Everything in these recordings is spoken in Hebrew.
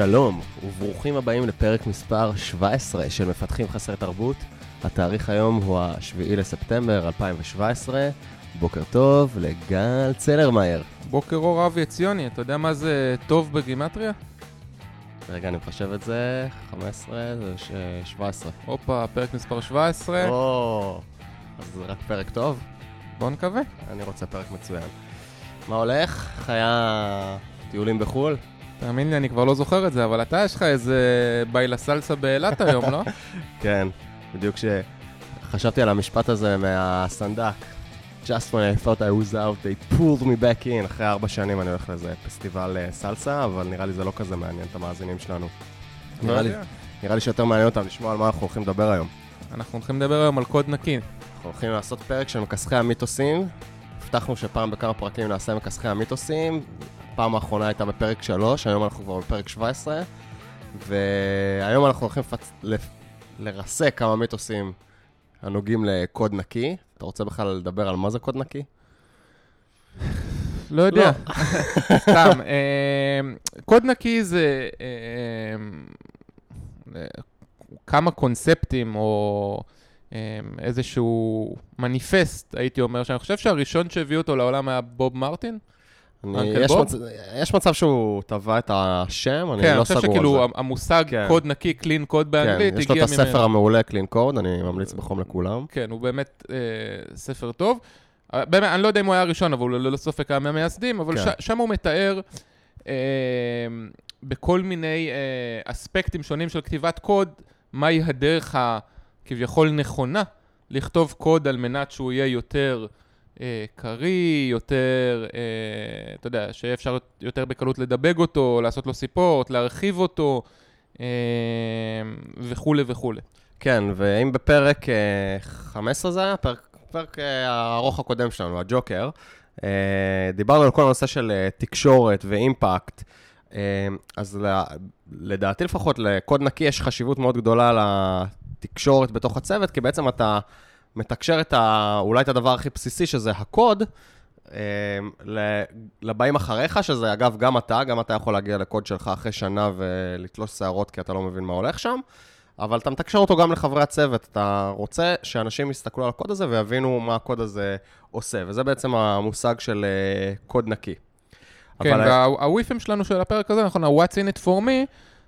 שלום, וברוכים הבאים לפרק מספר 17 של מפתחים חסרי תרבות. התאריך היום הוא ה-7 לספטמבר 2017. בוקר טוב לגל צלרמייר. בוקר אור אבי עציוני, אתה יודע מה זה טוב בגימטריה? רגע, אני מחשב את זה, 15 זה ש- 17. הופה, פרק מספר 17, או, אז זה רק פרק טוב? בוא נקווה. אני רוצה פרק מצוין. מה הולך? היה טיולים בחו"ל? תאמין לי, אני כבר לא זוכר את זה, אבל אתה, יש לך איזה ביילה סלסה באילת היום, לא? כן, בדיוק כשחשבתי על המשפט הזה מהסנדק. Just when I thought I was out, they pulled me back in. אחרי ארבע שנים אני הולך לאיזה פסטיבל אה, סלסה, אבל נראה לי זה לא כזה מעניין את המאזינים שלנו. לא נראה לי. נראה לי שיותר מעניין אותם לשמוע על מה אנחנו הולכים לדבר היום. אנחנו הולכים לדבר היום על קוד נקי. אנחנו הולכים לעשות פרק של מכסחי המיתוסים. הבטחנו שפעם בכמה פרקים נעשה מכסחי המיתוסים. הפעם האחרונה הייתה בפרק 3, היום אנחנו כבר בפרק 17. והיום אנחנו הולכים לפצ... לפ... לרסק כמה מיתוסים הנוגעים לקוד נקי. אתה רוצה בכלל לדבר על מה זה קוד נקי? לא יודע, סתם. אה, קוד נקי זה אה, אה, כמה קונספטים או איזשהו מניפסט, הייתי אומר, שאני חושב שהראשון שהביא אותו לעולם היה בוב מרטין. אני, יש, בוב? מצ... יש מצב שהוא טבע את השם, אני כן, לא אני חושב סגור שכאילו על זה. המושג כן. קוד נקי, clean קוד באנגלית, כן, יש לו הגיע את ממנו. הספר המעולה Clean Code, אני ממליץ בחום לכולם. כן, הוא באמת אה, ספר טוב. אה, באמת, אני לא יודע אם הוא היה הראשון, אבל הוא ללא ספק היה מהמייסדים, אבל כן. ש- שם הוא מתאר אה, בכל מיני אה, אספקטים שונים של כתיבת קוד, מהי הדרך הכביכול נכונה לכתוב קוד על מנת שהוא יהיה יותר קריא, יותר, אה, אתה יודע, שיהיה אפשר יותר בקלות לדבג אותו, לעשות לו סיפורט, להרחיב אותו, אה, וכולי וכולי. כן, ואם בפרק אה, 15 זה היה, פרק, פרק אה, הארוך הקודם שלנו, הג'וקר, אה, דיברנו על כל הנושא של אה, תקשורת ואימפקט, אה, אז ל- לדעתי לפחות לקוד נקי יש חשיבות מאוד גדולה לתקשורת בתוך הצוות, כי בעצם אתה מתקשר את ה... אולי את הדבר הכי בסיסי, שזה הקוד, אה, לבאים אחריך, שזה אגב גם אתה, גם אתה יכול להגיע לקוד שלך אחרי שנה ולתלוש שערות כי אתה לא מבין מה הולך שם. אבל אתה מתקשר אותו גם לחברי הצוות, אתה רוצה שאנשים יסתכלו על הקוד הזה ויבינו מה הקוד הזה עושה, וזה בעצם המושג של אה, קוד נקי. כן, והוויפים שלנו של הפרק הזה, נכון, ה-What's in it for me,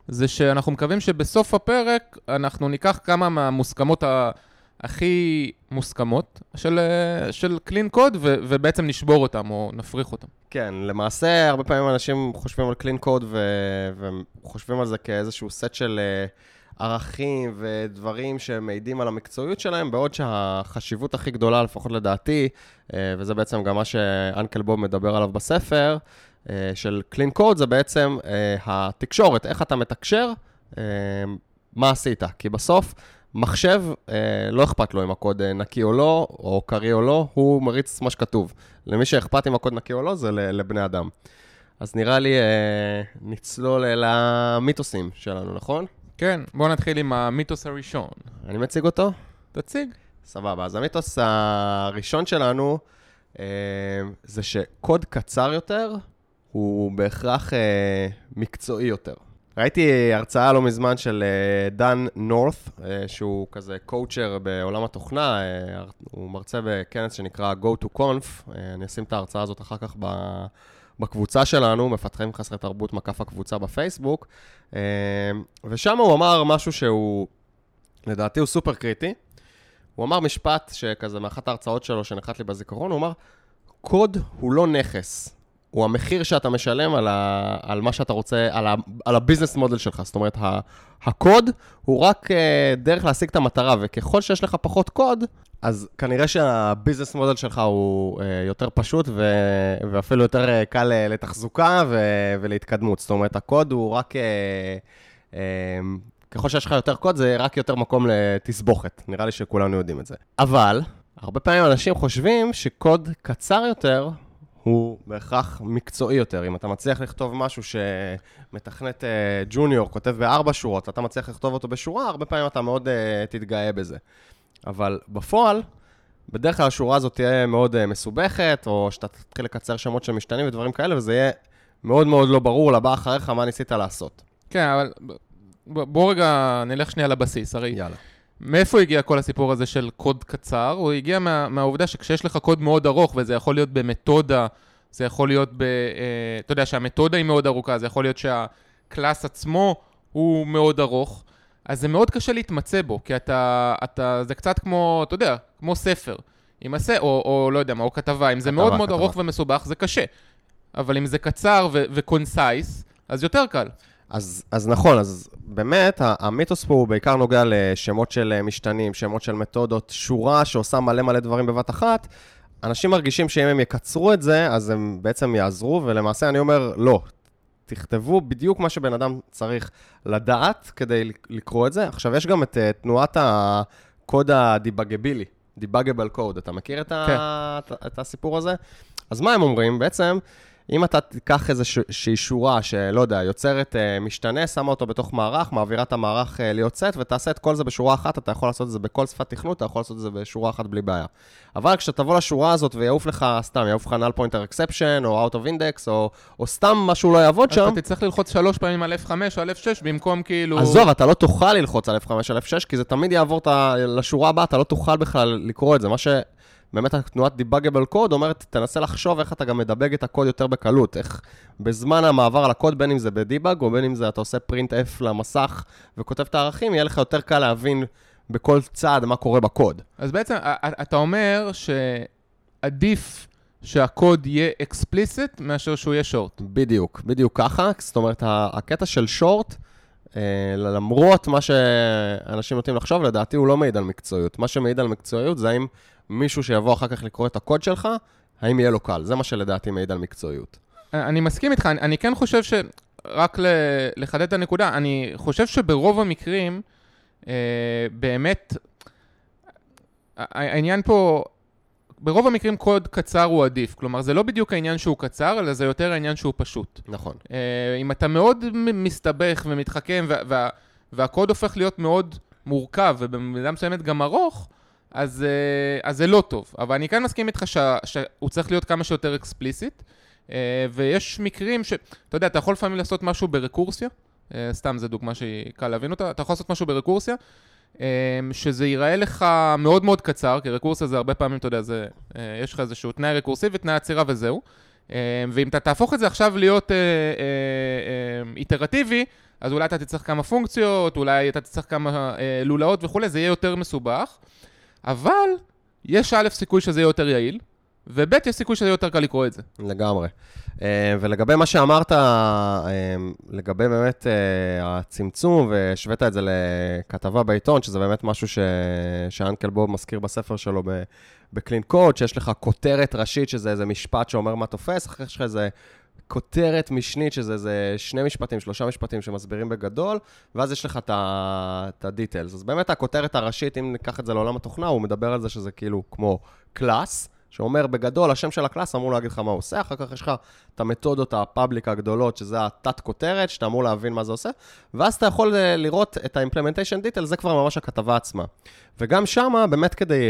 זה שאנחנו מקווים שבסוף הפרק אנחנו ניקח כמה מהמוסכמות ה- הכי מוסכמות של, אה, של clean code ו- ובעצם נשבור אותם או נפריך אותם. כן, למעשה הרבה פעמים אנשים חושבים על clean code ו- וחושבים על זה כאיזשהו סט של אה, ערכים ודברים שמעידים על המקצועיות שלהם, בעוד שהחשיבות הכי גדולה, לפחות לדעתי, אה, וזה בעצם גם מה שאנקל בוב מדבר עליו בספר, של clean code, זה בעצם התקשורת, איך אתה מתקשר, מה עשית. כי בסוף, מחשב, אה, לא אכפת לו אם הקוד אה, נקי או לא, או קריא או לא, הוא מריץ מה שכתוב. למי שאכפת אם הקוד נקי או לא, זה לבני אדם. אז נראה לי אה, נצלול אל המיתוסים שלנו, נכון? כן, בואו נתחיל עם המיתוס הראשון. אני מציג אותו? תציג. סבבה. אז המיתוס הראשון שלנו אה, זה שקוד קצר יותר הוא בהכרח אה, מקצועי יותר. ראיתי הרצאה לא מזמן של אה, דן נורת, אה, שהוא כזה קואוצ'ר בעולם התוכנה, אה, הוא מרצה בכנס שנקרא Go to Conf, אה, אני אשים את ההרצאה הזאת אחר כך. בקבוצה שלנו, מפתחים חסרי תרבות מקף הקבוצה בפייסבוק, ושם הוא אמר משהו שהוא, לדעתי הוא סופר קריטי. הוא אמר משפט שכזה מאחת ההרצאות שלו שנחת לי בזיכרון, הוא אמר, קוד הוא לא נכס, הוא המחיר שאתה משלם על, ה, על מה שאתה רוצה, על, ה, על ה business model שלך. זאת אומרת, ה, הקוד הוא רק uh, דרך להשיג את המטרה, וככל שיש לך פחות קוד, אז כנראה שה business model שלך הוא uh, יותר פשוט ו, ואפילו יותר uh, קל uh, לתחזוקה ו, ולהתקדמות. זאת אומרת, הקוד הוא רק... Uh, uh, ככל שיש לך יותר קוד, זה רק יותר מקום לתסבוכת. נראה לי שכולנו יודעים את זה. אבל, הרבה פעמים אנשים חושבים שקוד קצר יותר הוא בהכרח מקצועי יותר. אם אתה מצליח לכתוב משהו שמתכנת אה, ג'וניור כותב בארבע שורות, אתה מצליח לכתוב אותו בשורה, הרבה פעמים אתה מאוד uh, תתגאה בזה. אבל בפועל, בדרך כלל השורה הזאת תהיה מאוד uh, מסובכת, או שאתה תתחיל לקצר שמות של משתנים ודברים כאלה, וזה יהיה מאוד מאוד לא ברור לבא אחריך מה ניסית לעשות. כן, אבל בוא רגע נלך שנייה לבסיס. הרי יאללה. מאיפה הגיע כל הסיפור הזה של קוד קצר? הוא הגיע מה, מהעובדה שכשיש לך קוד מאוד ארוך, וזה יכול להיות במתודה, זה יכול להיות ב... אה, אתה יודע שהמתודה היא מאוד ארוכה, זה יכול להיות שהקלאס עצמו הוא מאוד ארוך, אז זה מאוד קשה להתמצא בו, כי אתה... אתה זה קצת כמו, אתה יודע, כמו ספר. עם הס... או, או לא יודע מה, או כתבה. אם זה כתבה, מאוד מאוד כתבה. ארוך ומסובך, זה קשה. אבל אם זה קצר וקונסייס, אז יותר קל. אז, אז נכון, אז באמת, ה- המיתוס פה הוא בעיקר נוגע לשמות של אה, משתנים, שמות של מתודות, שורה שעושה מלא מלא דברים בבת אחת. אנשים מרגישים שאם הם יקצרו את זה, אז הם בעצם יעזרו, ולמעשה אני אומר, לא. תכתבו בדיוק מה שבן אדם צריך לדעת כדי לק- לקרוא את זה. עכשיו, יש גם את uh, תנועת הקוד הדיבגבילי, דיבגבל קוד. אתה מכיר את, ה... כן. את, את הסיפור הזה? אז מה הם אומרים? בעצם, אם אתה תיקח איזושהי שורה שלא יודע, יוצרת uh, משתנה, שמה אותו בתוך מערך, מעבירה את המערך uh, להיות סט, ותעשה את כל זה בשורה אחת, אתה יכול לעשות את זה בכל שפת תכנות, אתה יכול לעשות את זה בשורה אחת בלי בעיה. אבל כשתבוא לשורה הזאת ויעוף לך, סתם, יעוף לך null pointer exception, או out of index, או, או סתם משהו לא יעבוד אז שם, אתה תצטרך ללחוץ שלוש פעמים על F5 או על F6 במקום כאילו... עזוב, אתה לא תוכל ללחוץ על F5 על F6, כי זה תמיד יעבור לשורה הבאה, אתה לא תוכל בכלל לקרוא את זה. מה שבאמת התנועת Debuggable Code אומרת, תנסה לחשוב איך אתה גם מדבג את הקוד יותר בקלות. איך בזמן המעבר על הקוד, בין אם זה בדיבאג, או בין אם זה אתה עושה print F למסך וכותב את הערכים, יהיה לך יותר קל להבין בכל צעד מה קורה בקוד. אז בעצם אתה אומר שעדיף שהקוד יהיה explicit מאשר שהוא יהיה short. בדיוק, בדיוק ככה. זאת אומרת, הקטע של שורט, אה, למרות מה שאנשים נוטים לחשוב, לדעתי הוא לא מעיד על מקצועיות. מה שמעיד על מקצועיות זה האם מישהו שיבוא אחר כך לקרוא את הקוד שלך, האם יהיה לו קל. זה מה שלדעתי מעיד על מקצועיות. אני מסכים איתך, אני, אני כן חושב ש... רק לחדד את הנקודה, אני חושב שברוב המקרים, אה, באמת, העניין פה, ברוב המקרים קוד קצר הוא עדיף. כלומר, זה לא בדיוק העניין שהוא קצר, אלא זה יותר העניין שהוא פשוט. נכון. אה, אם אתה מאוד מסתבך ומתחכם, וה, וה, והקוד הופך להיות מאוד מורכב, ובמידה מסוימת גם ארוך, אז, אה, אז זה לא טוב. אבל אני כן מסכים איתך שה, שהוא צריך להיות כמה שיותר אקספליסיט, אה, ויש מקרים ש... אתה יודע, אתה יכול לפעמים לעשות משהו ברקורסיה, אה, סתם זו דוגמה שהיא קל להבין אותה, אתה יכול לעשות משהו ברקורסיה, שזה ייראה לך מאוד מאוד קצר, כי רקורסיה זה הרבה פעמים, אתה יודע, זה, יש לך איזשהו תנאי רקורסיבי, תנאי עצירה וזהו. ואם אתה תהפוך את זה עכשיו להיות איטרטיבי, אז אולי אתה תצטרך כמה פונקציות, אולי אתה תצטרך כמה לולאות וכולי, זה יהיה יותר מסובך. אבל יש א' סיכוי שזה יהיה יותר יעיל, וב' יש סיכוי שזה יהיה יותר קל לקרוא את זה. לגמרי. אה, ולגבי מה שאמרת, אה, לגבי באמת אה, הצמצום, והשווית את זה לכתבה בעיתון, שזה באמת משהו ש... שאנקל בוב מזכיר בספר שלו ב... ב clean code, שיש לך כותרת ראשית, שזה איזה משפט שאומר מה תופס, אחרי יש לך איזה כותרת משנית, שזה איזה שני משפטים, שלושה משפטים שמסבירים בגדול, ואז יש לך את ה details. אז באמת הכותרת הראשית, אם ניקח את זה לעולם התוכנה, הוא מדבר על זה שזה כאילו כמו class, שאומר בגדול, השם של ה class אמור להגיד לך מה הוא עושה, אחר כך יש לך את המתודות ה public הגדולות, שזה התת-כותרת, שאתה אמור להבין מה זה עושה, ואז אתה יכול אה, לראות את ה-implementation detail, זה כבר ממש הכתבה עצמה. וגם שמה, באמת כדי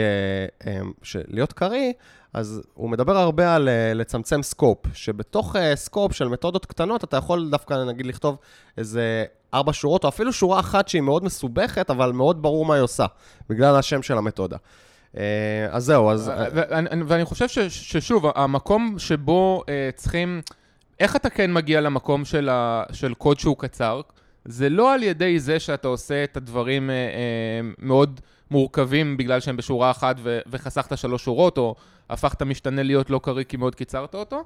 אה, אה, להיות קריא, אז הוא מדבר הרבה על לצמצם scope, שבתוך scope של מתודות קטנות, אתה יכול דווקא, נגיד, לכתוב איזה ארבע שורות, או אפילו שורה אחת שהיא מאוד מסובכת, אבל מאוד ברור מה היא עושה, בגלל השם של המתודה. אה, אז זהו, אז... אה, ואני, חושב ששוב, המקום שבו אה, צריכים... איך אתה כן מגיע למקום של, קוד שהוא קצר? זה לא על ידי זה שאתה עושה את הדברים מאוד מורכבים בגלל שהם בשורה אחת וחסכת שלוש שורות, או הפכת משתנה להיות לא קריא כי מאוד קיצרת אותו,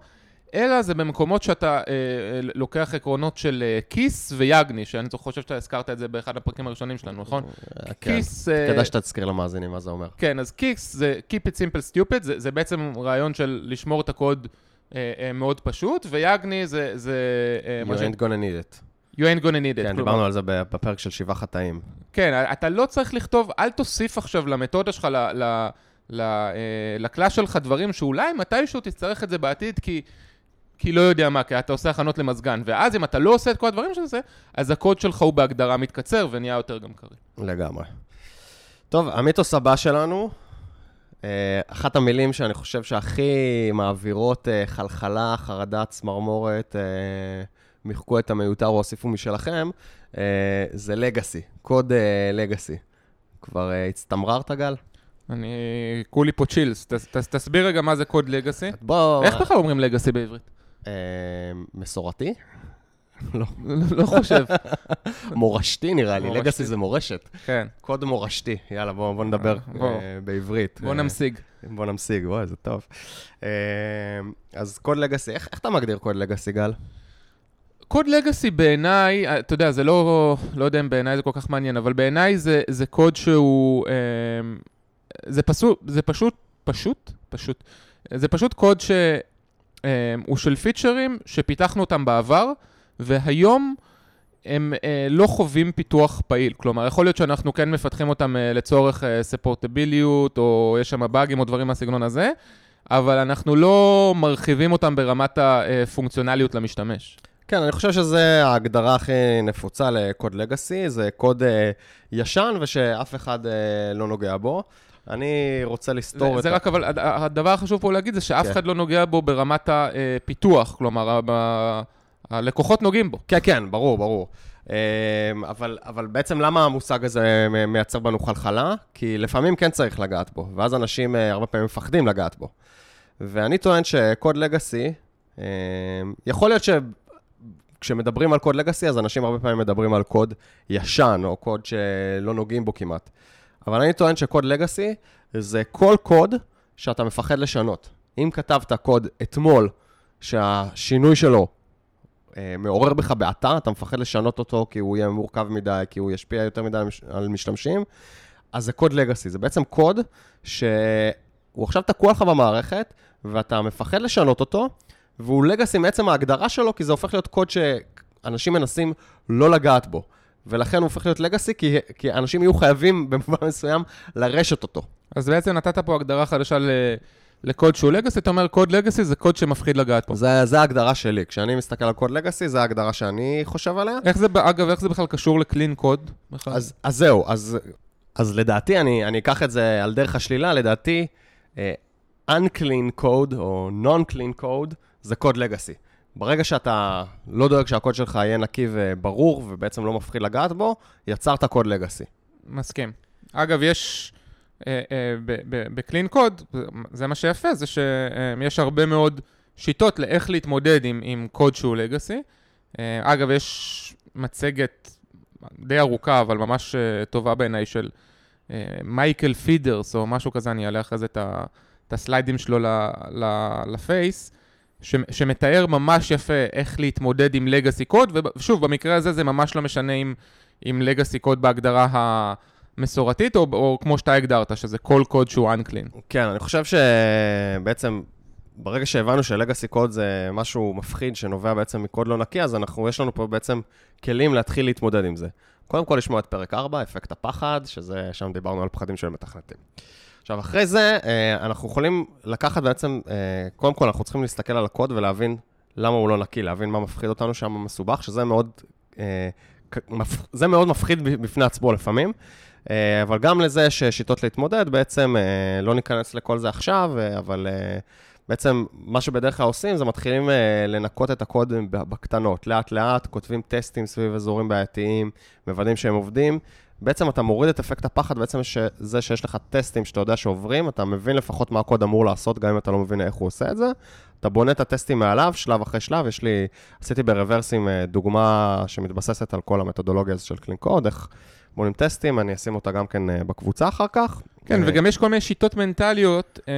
אלא זה במקומות שאתה אה, אה, לוקח עקרונות של אה, כיס ויגני, שאני חושב שאתה הזכרת את זה באחד הפרקים הראשונים שלנו, נכון? כן. כיס... אה, כדאי שתזכיר למאזינים מה זה אומר. כן, אז קיס זה Keep it simple stupid, זה, זה בעצם רעיון של לשמור את הקוד אה, אה, מאוד פשוט, ויאגני זה... זה אה, You מה ש- ain't gonna need it. You ain't gonna need it. כן, דיברנו על זה בפרק של שבעה חטאים. כן, אתה לא צריך לכתוב, אל תוסיף עכשיו למתודה שלך, ל, ל, אה, לקלאס שלך דברים שאולי מתישהו תצטרך את זה בעתיד, כי... כי לא יודע מה, כי אתה עושה הכנות למזגן, ואז אם אתה לא עושה את כל הדברים של זה, אז הקוד שלך הוא בהגדרה מתקצר ונהיה יותר גם קריא. לגמרי. טוב, המיתוס הבא שלנו, אה, אחת המילים שאני חושב שהכי מעבירות אה, חלחלה, חרדה, צמרמורת, אה, מחקו את המיותר או הוסיפו משלכם, זה לגאסי, קוד לגאסי. כבר הצטמררת, גל? אני כולי פה צ'ילס. ת- ת- תסביר רגע מה זה קוד לגאסי. בוא... איך בכלל אומרים לגאסי בעברית? אה, מסורתי? לא. לא חושב. מורשתי נראה לי. לגאסי זה מורשת. כן, קוד מורשתי, יאללה, בוא, בוא נדבר בוא. אה, בעברית. בוא אה, נמשיג. בוא נמשיג, וואי, זה טוב. אה, אז קוד לגאסי, איך, אתה מגדיר קוד לגאסי, גל? קוד לגאסי בעיניי, אה, אתה יודע, זה לא, לא יודע אם בעיניי זה כל כך מעניין, אבל בעיניי זה, זה קוד שהוא, אמ, זה פשוט, זה פשוט, פשוט, פשוט, זה פשוט קוד שהוא של פיצ'רים שפיתחנו אותם בעבר, והיום הם אה, לא חווים פיתוח פעיל. כלומר, יכול להיות שאנחנו כן מפתחים אותם אה, לצורך ספורטביליות, או יש שם באגים או דברים מהסגנון הזה, אבל אנחנו לא מרחיבים אותם ברמת הפונקציונליות למשתמש. כן, אני חושב שזו ההגדרה הכי נפוצה לקוד לגאסי, זה קוד אה, ישן ושאף אחד אה, לא נוגע בו. אני רוצה לסתור זה, את... זה רק, אבל הד- הדבר החשוב פה להגיד זה שאף כן. אחד לא נוגע בו ברמת הפיתוח, כלומר, ה- הלקוחות נוגעים בו. כן, כן, ברור, ברור. אמ, אבל, אבל בעצם למה המושג הזה מייצר בנו חלחלה? כי לפעמים כן צריך לגעת בו, ואז אנשים אה, הרבה פעמים מפחדים לגעת בו. ואני טוען שקוד לגאסי, אמ, יכול להיות שכשמדברים על קוד לגאסי, אז אנשים הרבה פעמים מדברים על קוד ישן, או קוד שלא נוגעים בו כמעט. אבל אני טוען שקוד לגאסי זה כל קוד שאתה מפחד לשנות. אם כתבת קוד אתמול, שהשינוי שלו אה, מעורר בך בעתה, אתה מפחד לשנות אותו כי הוא יהיה מורכב מדי, כי הוא ישפיע יותר מדי על מש- על משתמשים, אז זה קוד לגאסי. זה בעצם קוד שהוא עכשיו תקוע לך במערכת, ואתה מפחד לשנות אותו, והוא לגאסי מעצם ההגדרה שלו, כי זה הופך להיות קוד שאנשים מנסים לא לגעת בו. ולכן הוא הופך להיות לגאסי, כי, כי אנשים יהיו חייבים במובן מסוים לרשת אותו. אז בעצם נתת פה הגדרה חדשה ל- לקוד שהוא לגאסי, אתה אומר קוד לגאסי זה קוד שמפחיד לגעת פה. זה, זה ההגדרה שלי. כשאני מסתכל על קוד לגאסי, זה ההגדרה שאני חושב עליה. איך זה, אגב, איך זה בכלל קשור לקלין קוד? אז, אז זהו, אז, אז לדעתי, אני, אני אקח את זה על דרך השלילה, לדעתי, אה, unclean code או non-clean code זה קוד לגאסי. ברגע שאתה לא דואג שהקוד שלך יהיה נקי וברור ובעצם לא מפחיד לגעת בו, יצרת קוד לגאסי. מסכים. אגב, יש, אה, אה, בקלין קוד, זה מה שיפה, זה שיש הרבה מאוד שיטות לאיך להתמודד עם, עם קוד שהוא לגאסי. אגב, יש מצגת די ארוכה, אבל ממש אה, טובה בעיניי, של אה, מייקל פידרס, או משהו כזה, אני אעלה אחרי זה את הסליידים שלו לפייס. ש- שמתאר ממש יפה איך להתמודד עם לגאסי קוד, ושוב, במקרה הזה זה ממש לא משנה אם, אם לגאסי קוד בהגדרה המסורתית, או, או כמו שאתה הגדרת, שזה כל קוד שהוא unclean. כן, אני חושב שבעצם ברגע שהבנו שלגאסי קוד זה משהו מפחיד שנובע בעצם מקוד לא נקי, אז אנחנו, יש לנו פה בעצם כלים להתחיל להתמודד עם זה. קודם כל לשמוע את פרק 4, אפקט הפחד, שזה, שם דיברנו על פחדים של מתכנתים. עכשיו, אחרי זה, אה, אנחנו יכולים לקחת בעצם, אה, קודם כל אנחנו צריכים להסתכל על הקוד ולהבין למה הוא לא נקי, להבין מה מפחיד אותנו שם מסובך, שזה מאוד, אה, זה מאוד מפחיד בפני עצמו לפעמים. אבל גם לזה יש שיטות להתמודד, בעצם לא ניכנס לכל זה עכשיו, אבל בעצם מה שבדרך כלל עושים זה מתחילים לנקות את הקוד בקטנות, לאט-לאט, כותבים טסטים סביב אזורים בעייתיים, מוודאים שהם עובדים. בעצם אתה מוריד את אפקט הפחד, בעצם זה שיש לך טסטים שאתה יודע שעוברים, אתה מבין לפחות מה הקוד אמור לעשות, גם אם אתה לא מבין איך הוא עושה את זה. אתה בונה את הטסטים מעליו, שלב אחרי שלב, יש לי, עשיתי ברוורסים אה, דוגמה שמתבססת על כל המתודולוגיה של קלין קוד, איך בונים טסטים, אני אשים אותה גם כן אה, בקבוצה אחר כך. כן, אה, וגם יש כל מיני שיטות מנטליות, אה,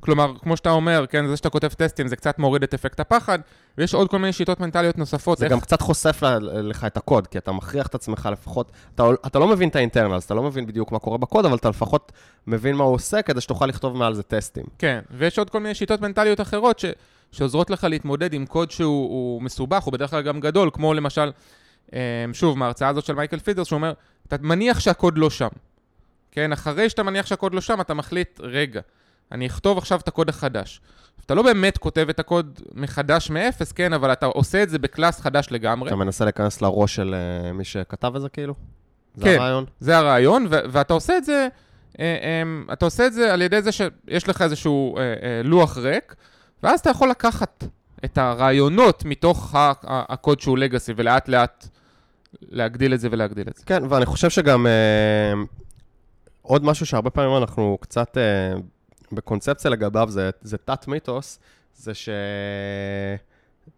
כלומר, כמו שאתה אומר, כן, זה שאתה כותב טסטים זה קצת מוריד את אפקט הפחד, ויש עוד כל מיני שיטות מנטליות נוספות. זה איך- גם קצת חושף לך את הקוד, כי אתה מכריח את עצמך לפחות, אתה, אתה לא מבין את האינטרנלס, אתה לא מבין בדיוק מה קורה בקוד, אבל אתה לפחות מבין מה הוא עושה כדי שתוכל לכתוב מעל זה טסטים. כן, ויש עוד כל מיני שיטות מנטליות אחרות ש, שעוזרות לך להתמודד עם קוד שהוא הוא מסובך, הוא בדרך כלל גם גדול, כמו למשל, שוב, מההרצאה הזאת של מייקל פדרס, שהוא אומר, אתה מניח שהקוד לא שם. כן, אחרי שאתה מניח שהקוד לא שם, אתה מחליט, רגע, אני אכתוב עכשיו את הקוד החדש. אתה לא באמת כותב את הקוד מחדש מאפס, כן, אבל אתה עושה את זה ב class חדש לגמרי. אתה מנסה להיכנס לראש של אה, מי שכתב את זה כאילו? זה כן. הרעיון? זה הרעיון, ו- ואתה עושה את זה, אה, אה, אתה עושה את זה על ידי זה שיש לך איזשהו אה, לוח ריק, ואז אתה יכול לקחת את הרעיונות מתוך ה- הקוד שהוא לגאסי, ולאט לאט להגדיל את זה ולהגדיל את זה. כן, ואני חושב שגם אה, עוד משהו שהרבה פעמים אנחנו קצת אה, בקונספציה לגביו, זה, זה תת-מיתוס, זה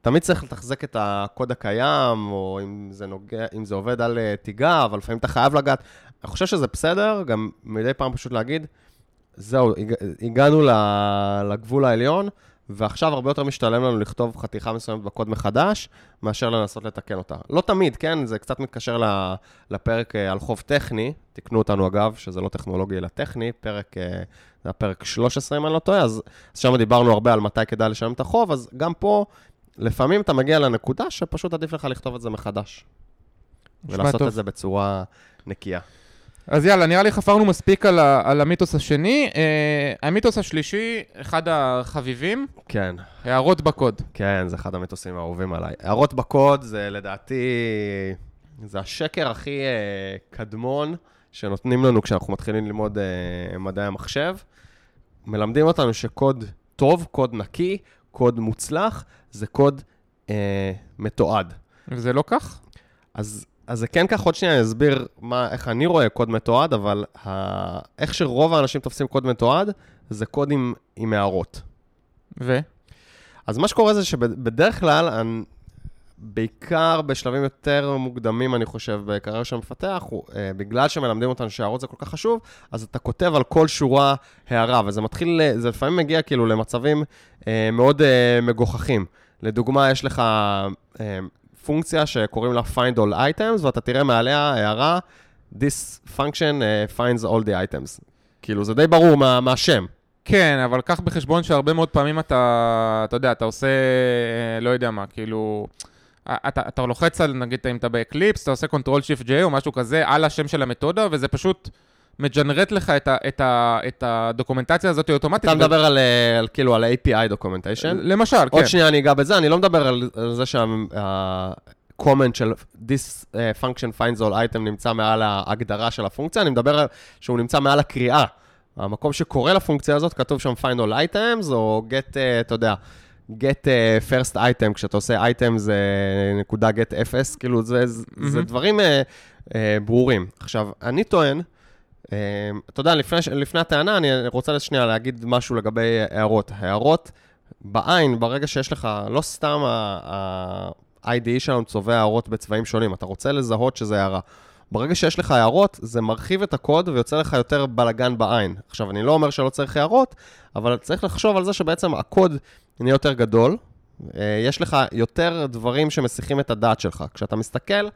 שתמיד צריך לתחזק את הקוד הקיים, או אם זה, נוגע, אם זה עובד על אה, תיגה, אבל לפעמים אתה חייב לגעת. אני חושב שזה בסדר, גם מדי פעם פשוט להגיד, זהו, הג, הגענו לגבול העליון, ועכשיו הרבה יותר משתלם לנו לכתוב חתיכה מסוימת בקוד מחדש, מאשר לנסות לתקן אותה. לא תמיד, כן? זה קצת מתקשר לפרק אה, על חוב טכני, תקנו אותנו אגב, שזה לא טכנולוגי אלא טכני, פרק, אה, זה הפרק 13 אם אני לא טועה, אז, אז שם דיברנו הרבה על מתי כדאי לשלם את החוב, אז גם פה, לפעמים אתה מגיע לנקודה שפשוט עדיף לך לכתוב את זה מחדש. ולעשות טוב. את זה בצורה נקייה. אז יאללה, נראה לי חפרנו מספיק על, ה- על המיתוס השני. אה, המיתוס השלישי, אחד החביבים, כן. הערות בקוד. כן, זה אחד המיתוסים האהובים עליי. הערות בקוד זה לדעתי, זה השקר הכי אה, קדמון שנותנים לנו כשאנחנו מתחילים ללמוד אה, מדעי המחשב. מלמדים אותנו שקוד טוב, קוד נקי, קוד מוצלח, זה קוד אה, מתועד. וזה לא כך? אז, אז זה כן כך, עוד שנייה אני אסביר מה, איך אני רואה קוד מתועד, אבל ה, איך שרוב האנשים תופסים קוד מתועד, זה קוד עם, עם הערות. ו? אז מה שקורה זה שבדרך כלל, אני, בעיקר בשלבים יותר מוקדמים, אני חושב, בקריירה של המפתח, הוא, אה, בגלל שמלמדים אותנו שהערות זה כל כך חשוב, אז אתה כותב על כל שורה הערה, וזה מתחיל, זה לפעמים מגיע כאילו למצבים אה, מאוד אה, מגוחכים. לדוגמה, יש לך אה, פונקציה שקוראים לה find all items, ואתה תראה מעליה הערה, this function אה, finds all the items. כאילו, זה די ברור מה, מהשם. כן, אבל קח בחשבון שהרבה מאוד פעמים אתה, אתה יודע, אתה עושה, אה, לא יודע מה, כאילו, אה, אתה, אתה לוחץ על, נגיד, אם אתה באקליפס, אתה עושה Ctrl Shift J או משהו כזה על השם של המתודה, וזה פשוט מג'נרט לך את, ה, את, ה, את הדוקומנטציה הזאת אוטומטית. אתה ו- מדבר על, אה, על כאילו על ה-API documentation. למשל, כן. עוד שנייה אני אגע בזה, אני לא מדבר על, על זה שה-comment של this uh, function finds all item נמצא מעל ההגדרה של הפונקציה, אני מדבר על שהוא נמצא מעל הקריאה. המקום שקורא לפונקציה הזאת, כתוב שם find all items, או get, uh, אתה יודע, get uh, first item, כשאתה עושה item זה נקודה get 0, כאילו זה, זה, זה. דברים uh, uh, ברורים. עכשיו, אני טוען, אתה יודע, לפני, לפני הטענה, אני רוצה שנייה להגיד משהו לגבי הערות. הערות, בעין, ברגע שיש לך, לא סתם ה-IDE שלנו צובע הערות בצבעים שונים, אתה רוצה לזהות שזה הערה. ברגע שיש לך הערות, זה מרחיב את הקוד ויוצר לך יותר בלגן בעין. עכשיו, אני לא אומר שלא צריך הערות, אבל צריך לחשוב על זה שבעצם הקוד נהיה יותר גדול, אה, יש לך יותר דברים שמסיחים את הדעת שלך. כשאתה מסתכל,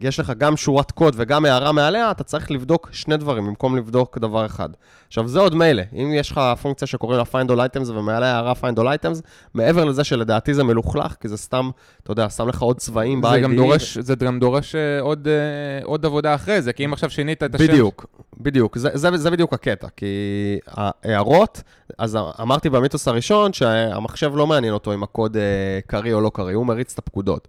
יש לך גם שורת קוד וגם הערה מעליה, אתה צריך לבדוק שני דברים במקום לבדוק דבר אחד. עכשיו, זה עוד מילא. אם יש לך פונקציה שקוראים לה find all items ומעליה הערה find all items, מעבר לזה שלדעתי זה מלוכלך, כי זה סתם, אתה יודע, שם לך עוד צבעים זה גם. דורש, זה גם דורש אה, עוד, אה, עוד עבודה אחרי זה, כי אם עכשיו שינית את השם... בדיוק, בדיוק, זה, זה, זה בדיוק הקטע, כי ההערות, אז אמרתי במיתוס הראשון שהמחשב לא מעניין אותו אם הקוד אה, קריא או לא קריא, הוא מריץ את הפקודות.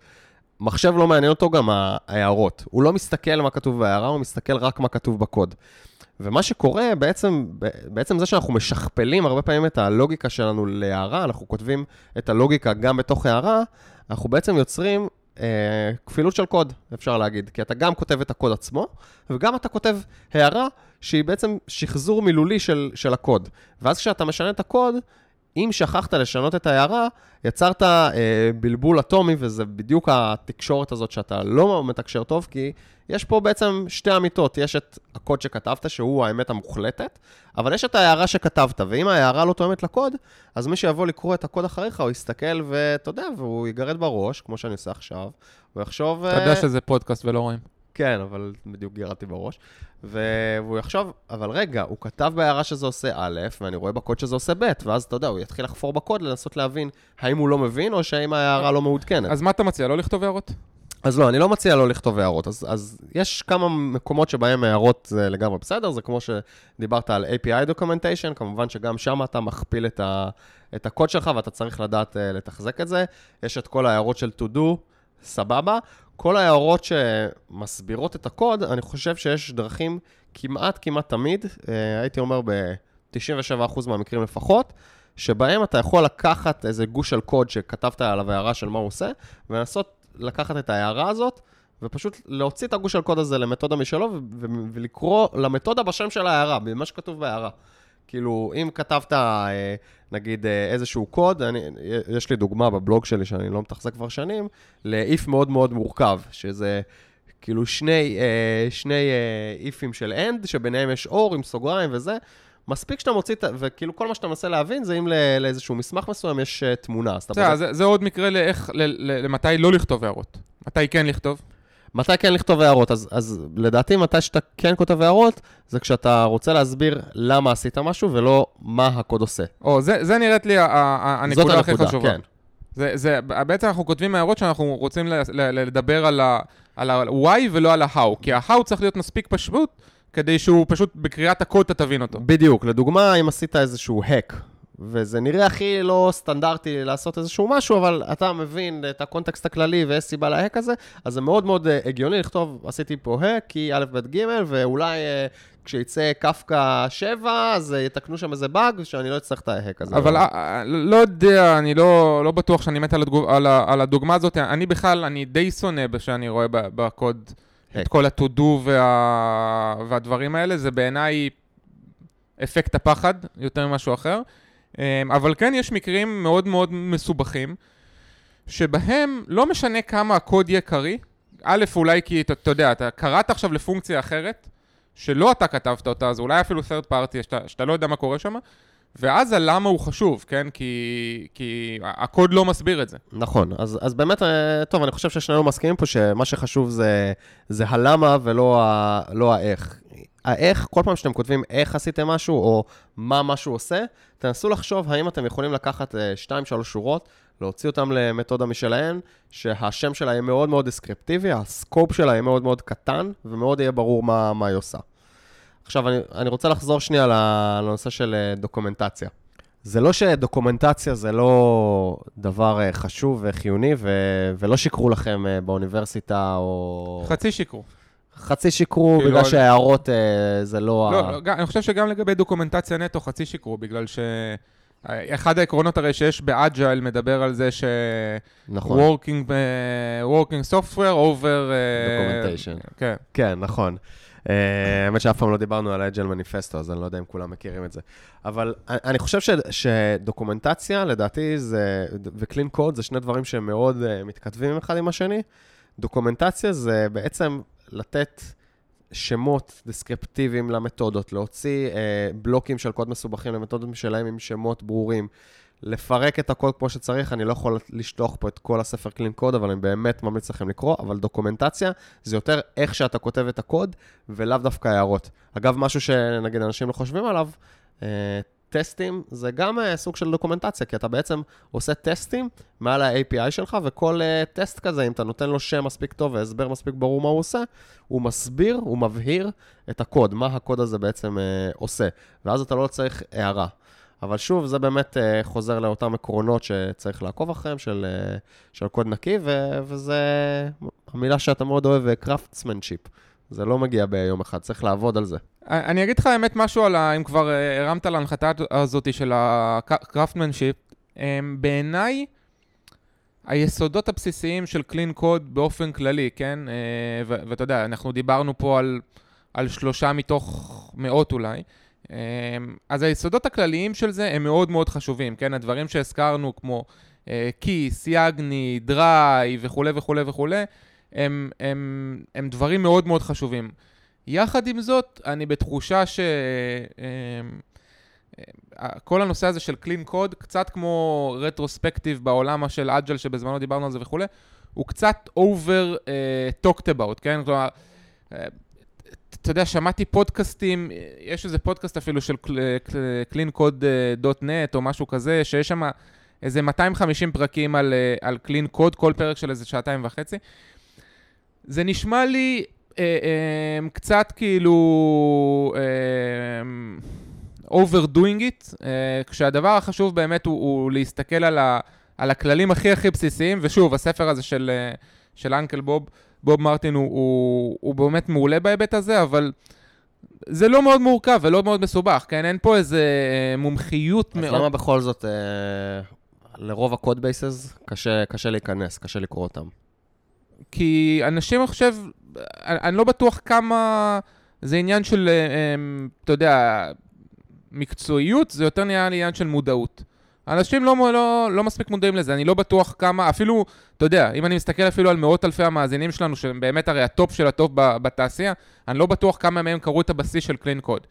מחשב לא מעניין אותו גם ההערות, הוא לא מסתכל מה כתוב בהערה, הוא מסתכל רק מה כתוב בקוד. ומה שקורה בעצם, בעצם זה שאנחנו משכפלים הרבה פעמים את הלוגיקה שלנו להערה, אנחנו כותבים את הלוגיקה גם בתוך הערה, אנחנו בעצם יוצרים אה, כפילות של קוד, אפשר להגיד. כי אתה גם כותב את הקוד עצמו, וגם אתה כותב הערה שהיא בעצם שחזור מילולי של, של הקוד. ואז כשאתה משנה את הקוד, אם שכחת לשנות את ההערה, יצרת אה, בלבול אטומי, וזה בדיוק התקשורת הזאת שאתה לא מתקשר טוב, כי יש פה בעצם שתי אמיתות. יש את הקוד שכתבת, שהוא האמת המוחלטת, אבל יש את ההערה שכתבת, ואם ההערה לא תואמת לקוד, אז מי שיבוא לקרוא את הקוד אחריך, הוא יסתכל ואתה יודע, והוא יגרד בראש, כמו שאני עושה עכשיו, הוא יחשוב... אתה יודע אה, שזה פודקאסט ולא רואים. כן, אבל בדיוק גירדתי בראש. והוא יחשוב, אבל רגע, הוא כתב בהערה שזה עושה א', ואני רואה בקוד שזה עושה ב', ואז אתה יודע, הוא יתחיל לחפור בקוד לנסות להבין האם הוא לא מבין, או שהאם ההערה לא מעודכנת. אז מה אתה מציע, לא לכתוב הערות? אז לא, אני לא מציע לא לכתוב הערות. אז, אז יש כמה מקומות שבהם הערות זה לגמרי בסדר, זה כמו שדיברת על API documentation, כמובן שגם שם אתה מכפיל את, ה, את הקוד שלך ואתה צריך לדעת uh, לתחזק את זה. יש את כל ההערות של to do, סבבה. כל ההערות שמסבירות את הקוד, אני חושב שיש דרכים כמעט כמעט תמיד, uh, הייתי אומר ב-97% מהמקרים לפחות, שבהם אתה יכול לקחת איזה גוש של קוד שכתבת עליו הערה של מה הוא עושה, ולנסות לקחת את ההערה הזאת, ופשוט להוציא את הגוש של קוד הזה למתודה משלו, ולקרוא למתודה בשם של ההערה, במה שכתוב בהערה. כאילו, אם כתבת, אה, נגיד, אה, איזשהו קוד, אני, יש לי דוגמה בבלוג שלי, שאני לא מתחזק כבר שנים, לאיף מאוד מאוד מורכב, שזה כאילו שני, אה, שני איפים של end, שביניהם יש אור עם סוגריים וזה. מספיק שאתה מוציא, וכאילו כל מה שאתה מנסה להבין זה אם לאיזשהו מסמך מסוים יש תמונה. זה, זה, זה עוד מקרה לאיך, למתי לא לכתוב הערות. מתי כן לכתוב? מתי כן לכתוב הערות? אז, אז לדעתי, מתי שאתה כן כותב הערות, זה כשאתה רוצה להסביר למה עשית משהו ולא מה הקוד עושה. או, זה, זה נראית לי הנקודה הכי חשובה. כן. זה, זה, בעצם אנחנו כותבים הערות שאנחנו רוצים לדבר על ה-why ולא על ה-how, כי ה-how צריך להיות מספיק פשוט. כדי שהוא פשוט בקריאת הקוד אתה תבין אותו. בדיוק, לדוגמה, אם עשית איזשהו hack, וזה נראה הכי לא סטנדרטי לעשות איזשהו משהו, אבל אתה מבין את הקונטקסט הכללי ויש סיבה להק הזה, אז זה מאוד מאוד אה, הגיוני לכתוב, עשיתי פה האק, כי א', ב', ג', ואולי אה, כשיצא קפקא 7, אז אה, יתקנו שם איזה באג, שאני לא אצטרך את ההק הזה. אבל לא יודע, אני לא, לא בטוח שאני מת על, הדוג... על, על הדוגמה הזאת. אני בכלל, אני די שונא שאני רואה בקוד את כל ה-to-do וה... והדברים האלה, זה בעיניי אפקט הפחד, יותר ממשהו אחר. אמ, אבל כן יש מקרים מאוד מאוד מסובכים, שבהם לא משנה כמה הקוד יהיה קריא, א', אולי כי אתה, אתה יודע, אתה קראת עכשיו לפונקציה אחרת, שלא אתה כתבת אותה, אז אולי אפילו third party, שאתה, שאתה לא יודע מה קורה שם, ואז הלמה הוא חשוב, כן? כי, כי הקוד לא מסביר את זה. נכון, אז, אז באמת, אה, טוב, אני חושב ששנינו מסכימים פה שמה שחשוב זה, זה הלמה ולא ה, לא האיך. האיך, כל פעם שאתם כותבים איך עשיתם משהו, או מה משהו עושה, תנסו לחשוב האם אתם יכולים לקחת 2-3 אה, שורות, להוציא אותם למתודה משלהן, שהשם שלה יהיה מאוד מאוד דסקריפטיבי, הסקופ שלה יהיה מאוד מאוד קטן, ומאוד יהיה ברור מה, מה היא עושה. עכשיו, אני, אני רוצה לחזור שנייה לנושא של אה, דוקומנטציה. זה לא שדוקומנטציה זה לא דבר אה, חשוב וחיוני, ו, ולא שיקרו לכם באוניברסיטה או... חצי שיקרו. חצי שיקרו כאילו, בגלל לא... שההערות אה, זה לא... לא, ה... לא, אני חושב שגם לגבי דוקומנטציה נטו חצי שיקרו, בגלל ש... אחד העקרונות הרי שיש באג'ייל מדבר על זה ש... נכון. working, uh, working software over... Uh, כן. כן, נכון. Uh, האמת שאף פעם לא דיברנו על האג'ל מניפסטו, אז אני לא יודע אם כולם מכירים את זה. אבל אני חושב ש, שדוקומנטציה, לדעתי, זה, וקלין קוד, זה שני דברים שהם מאוד uh, מתכתבים אחד עם השני. דוקומנטציה זה בעצם לתת שמות דסקריפטיביים למתודות, להוציא אה, בלוקים של קוד מסובכים למתודות משלהם עם שמות ברורים, לפרק את הקוד כמו שצריך, אני לא יכול לשלוח פה את כל הספר קלין קוד, אבל אני באמת ממליץ לכם לקרוא, אבל דוקומנטציה זה יותר איך שאתה כותב את הקוד, ולאו דווקא הערות. אגב, משהו שנגיד אנשים לא חושבים עליו, אה, טסטים זה גם uh, סוג של דוקומנטציה, כי אתה בעצם עושה טסטים מעל ה-API שלך, וכל uh, טסט כזה, אם אתה נותן לו שם מספיק טוב והסבר מספיק ברור מה הוא עושה, הוא מסביר, הוא מבהיר את הקוד, מה הקוד הזה בעצם uh, עושה, ואז אתה לא צריך הערה. אבל שוב, זה באמת חוזר לאותם עקרונות שצריך לעקוב אחריהם, של, של קוד נקי, וזה המילה שאתה מאוד אוהב, craftsmanship. זה לא מגיע ביום אחד, צריך לעבוד על זה. אני אגיד לך האמת משהו על ה... אם כבר אה, הרמת להנחתה הזאת של הקראפטמנשיפ, בעיניי, היסודות הבסיסיים של קלין קוד באופן כללי, כן? אה, ואתה יודע, אנחנו דיברנו פה על, על שלושה מתוך מאות אולי. אז היסודות הכלליים של זה הם מאוד מאוד חשובים, כן? הדברים שהזכרנו כמו כיס, יגני, דריי וכולי וכולי וכולי, הם, הם, הם דברים מאוד מאוד חשובים. יחד עם זאת, אני בתחושה ש... אמ, אמ, כל הנושא הזה של קלין קוד, קצת כמו רטרוספקטיב בעולם של אג'ל, שבזמנו דיברנו על זה וכולי, הוא קצת over uh, talked about, כן? כלומר, uh, אתה יודע, שמעתי פודקאסטים, יש איזה פודקאסט אפילו של cleancode.net או משהו כזה, שיש שם איזה 250 פרקים על, על clean code, כל פרק של איזה שעתיים וחצי. זה נשמע לי אה, אה, קצת כאילו אה, overdoing it, אה, כשהדבר החשוב באמת הוא, הוא להסתכל על, ה, על הכללים הכי הכי בסיסיים, ושוב, הספר הזה של, אה, של אנקל בוב, בוב מרטין הוא, הוא, הוא באמת מעולה בהיבט הזה, אבל זה לא מאוד מורכב ולא מאוד מסובך, כן? אין פה איזה אה, מומחיות אז מאוד... למה בכל זאת, אה, לרוב ה code bases קשה, קשה להיכנס, קשה לקרוא אותם? כי אנשים, אני חושב, אני, אני לא בטוח כמה זה עניין של, אה, אה, אתה יודע, מקצועיות, זה יותר נראה לי עניין של מודעות. אנשים לא, לא, לא מספיק מודעים לזה, אני לא בטוח כמה, אפילו, אתה יודע, אם אני מסתכל אפילו על מאות אלפי המאזינים שלנו, שהם באמת הרי ה top של ה top בתעשייה, אני לא בטוח כמה מהם קראו את הבסיס של clean code,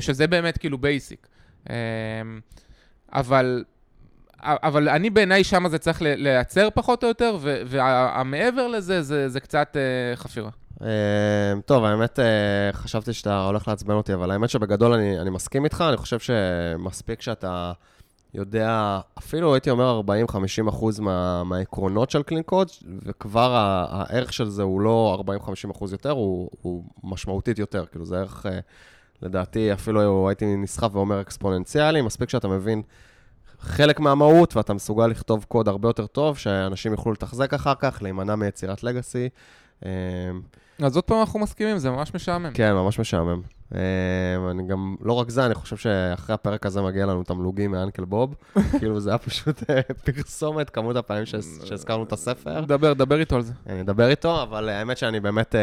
שזה באמת כאילו basic. אבל, אבל אני בעיניי שם זה צריך להיעצר פחות או יותר, והמעבר לזה זה, זה קצת אה, חפירה. אה, טוב, האמת, אה, חשבתי שאתה הולך לעצבן אותי, אבל האמת שבגדול אני, אני מסכים איתך, אני חושב שמספיק שאתה יודע, אפילו הייתי אומר 40-50 אחוז מה, מהעקרונות של clean code, וכבר הערך של זה הוא לא 40-50 אחוז יותר, הוא, הוא משמעותית יותר, כאילו זה ערך, אה, לדעתי, אפילו הייתי נסחף ואומר אקספוננציאלי, מספיק שאתה מבין חלק מהמהות, ואתה מסוגל לכתוב קוד הרבה יותר טוב, שאנשים יוכלו לתחזק אחר כך, להימנע מיצירת לגאסי. אה, אז עוד פעם אנחנו מסכימים, זה ממש משעמם. כן, ממש משעמם. אה, אני גם, לא רק זה, אני חושב שאחרי הפרק הזה מגיע לנו תמלוגים מאנקל בוב. כאילו, זה היה פשוט אה, פרסומת, כמות הפעמים שהז- שהזכרנו את הספר. דבר, דבר איתו על זה. אני אדבר איתו, אבל האמת שאני באמת, אה,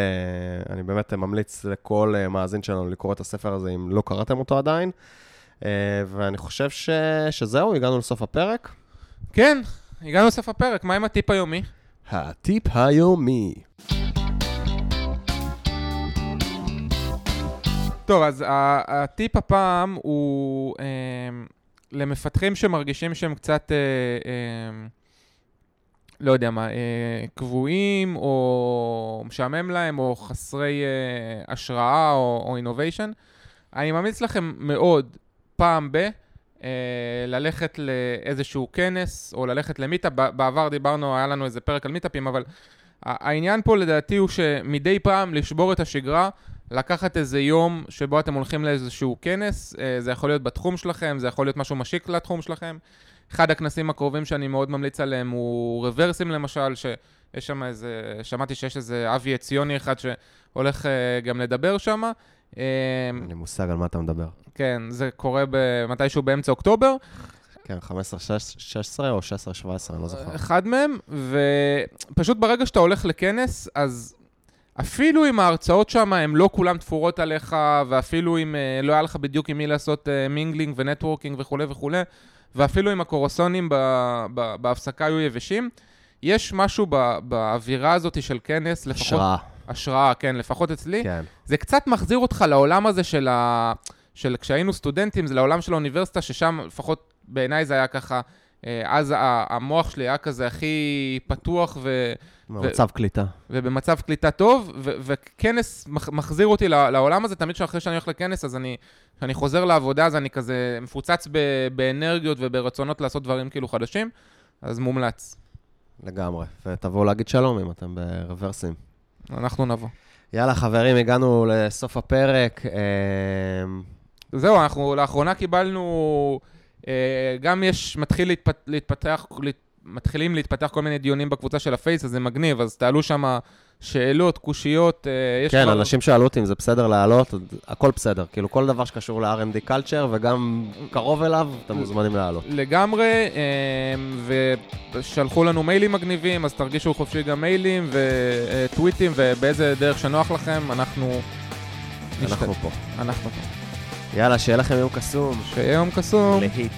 אני באמת ממליץ לכל אה, מאזין שלנו לקרוא את הספר הזה, אם לא קראתם אותו עדיין. אה, ואני חושב ש... שזהו, הגענו לסוף הפרק. כן, הגענו לסוף הפרק, מה עם הטיפ היומי? הטיפ היומי. טוב, אז הטיפ הפעם הוא אה, למפתחים שמרגישים שהם קצת, אה, אה, לא יודע מה, אה, קבועים, או משעמם להם, או חסרי אה, השראה, או, או innovation. אני ממליץ לכם מאוד, פעם ב... אה, ללכת לאיזשהו כנס, או ללכת למיטאפ. בעבר דיברנו, היה לנו איזה פרק על מיטאפים, אבל העניין פה לדעתי הוא שמדי פעם לשבור את השגרה, לקחת איזה יום שבו אתם הולכים לאיזשהו כנס, אה, זה יכול להיות בתחום שלכם, זה יכול להיות משהו משיק לתחום שלכם. אחד הכנסים הקרובים שאני מאוד ממליץ עליהם הוא רברסים למשל, שיש שם איזה, שמעתי שיש איזה אבי עציוני אחד שהולך אה, גם לדבר שם. אה, אין לי מושג על מה אתה מדבר. כן, זה קורה מתישהו באמצע אוקטובר. כן, 15-16 או 16-17, אני לא זוכר. אחד מהם, ופשוט ברגע שאתה הולך לכנס, אז אפילו אם ההרצאות שם הן לא כולן תפורות עליך, ואפילו אם אה, לא היה לך בדיוק עם מי לעשות אה, mingling ו networking וכולי וכולי, ואפילו אם הקורסונים בהפסקה היו יבשים, יש משהו באווירה הזאת של כנס, לפחות... השראה. השראה, כן, לפחות אצלי. כן. זה קצת מחזיר אותך לעולם הזה של ה... של כשהיינו סטודנטים, זה לעולם של האוניברסיטה, ששם לפחות בעיניי זה היה ככה, אה, אז המוח שלי היה כזה הכי פתוח ו... במצב קליטה. ובמצב קליטה טוב, ו- וכנס מח- מחזיר אותי לעולם הזה, תמיד שאחרי שאני הולך לכנס, אז אני, כשאני חוזר לעבודה, אז אני כזה מפוצץ ב- באנרגיות וברצונות לעשות דברים כאילו חדשים, אז מומלץ. לגמרי. ותבואו להגיד שלום אם אתם ברוורסים. אנחנו נבוא. יאללה, חברים, הגענו לסוף הפרק. אמ, זהו, אנחנו לאחרונה קיבלנו, אה, גם יש, מתחיל להתפת, להתפתח, להת, מתחילים להתפתח כל מיני דיונים בקבוצה של הפייס, אז זה מגניב, אז תעלו שם שאלות, קושיות, אה, יש כן, כבר- אנשים שאלו אותי אם זה בסדר לעלות, הכל בסדר. כאילו, כל דבר שקשור ל-R&D culture וגם קרוב אליו, אתם מוזמנים לעלות. לגמרי, אה, ושלחו לנו מיילים מגניבים, אז תרגישו חופשי גם מיילים וטוויטים, ובאיזה דרך שנוח לכם, אנחנו... נשת- אנחנו פה. אנחנו פה. יאללה, שיהיה לכם יום קסום. שיהיה יום קסום. להיט.